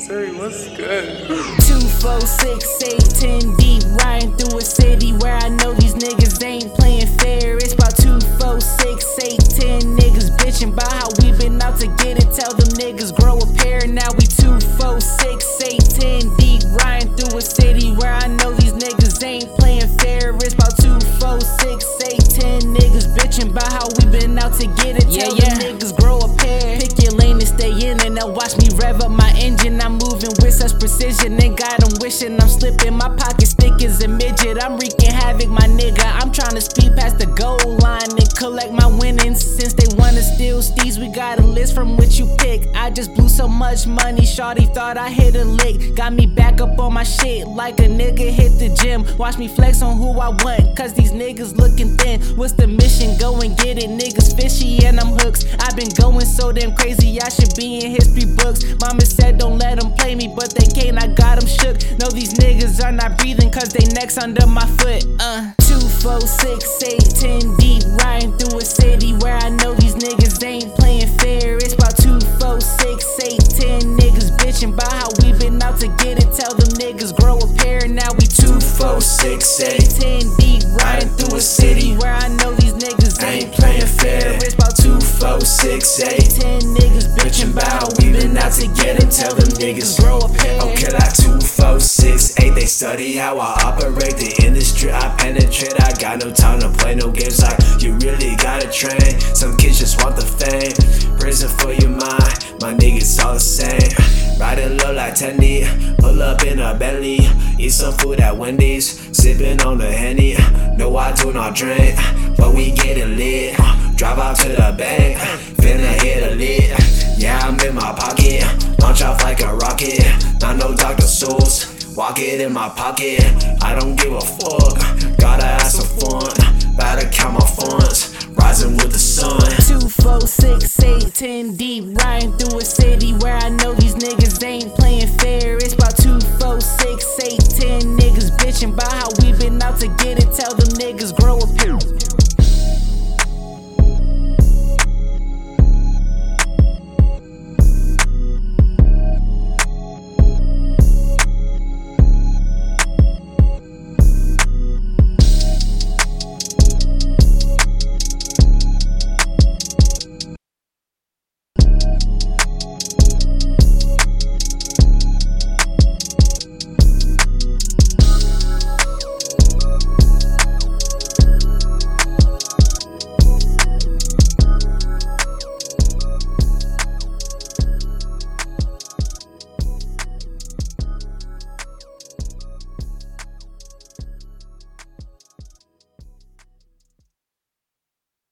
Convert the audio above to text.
Sorry, what's good? Two, four, six, eight, ten deep, riding through a city where I know these niggas ain't playing fair. It's about two, four, six, eight, ten niggas bitching about how we been out to get it. Tell them niggas grow a pair. Now we two, four, six, eight, ten deep, riding through a city where I know these niggas ain't playing fair. It's about two, four, six, eight, ten niggas bitching about how we been out to get it. Tell Yeah, them niggas grow a pair. Pick your lane and stay in, and now watch me rev up my engine. I'm moving with such precision, and God, I'm wishing I'm slipping. My pockets thick as a midget. I'm wreaking havoc, my nigga. I'm trying to speed past the goal line and collect my Since they wanna steal steez, we got a list from which you pick. I just blew so much money, Shawty thought I hit a lick. Got me back up on my shit like a nigga hit the gym. Watch me flex on who I want, cause these niggas looking thin. What's the mission? Go and get it, niggas fishy and I'm hooks. I've been going so damn crazy, I should be in history books. Mama said don't let them play me, but they can't, I got them shook. No, these niggas are not breathing, cause they necks under my foot. Uh, two, four, six, eight, ten deep, riding a city where I know these niggas ain't playing fair. It's about two, four, six, eight, ten niggas bitching about how we been out to get it. Tell them niggas grow a pair, now we two, Four, six, eight. ten deep, riding through a city where I know these niggas ain't playing fair. It's about two, Four, six, eight. ten niggas Bitchin' bitching bout about we been out to get it. Tell them niggas grow a pair. Okay, like two, four, six, eight. They study how I operate the industry. I penetrate. I got no time to play no games. Like you train. Some kids just want the fame. Prison for your mind. My niggas all the same. Riding low like Tendy. Pull up in a Bentley. Eat some food at Wendy's. Sipping on the Henny. No, I do not drink. But we get it lit. Drive out to the bank. Finna hit a lid. Yeah, I'm in my pocket. Launch off like a rocket. Not no Dr. Seuss. Walk it in my pocket. I don't give a fuck. Gotta ask some fun. To count my funds. 10 deep, riding through a city where I know these niggas ain't playing fair. It's about 2, 4, 6, 8, 10 niggas bitching about how we been out to get it. Tell them niggas grow a pair.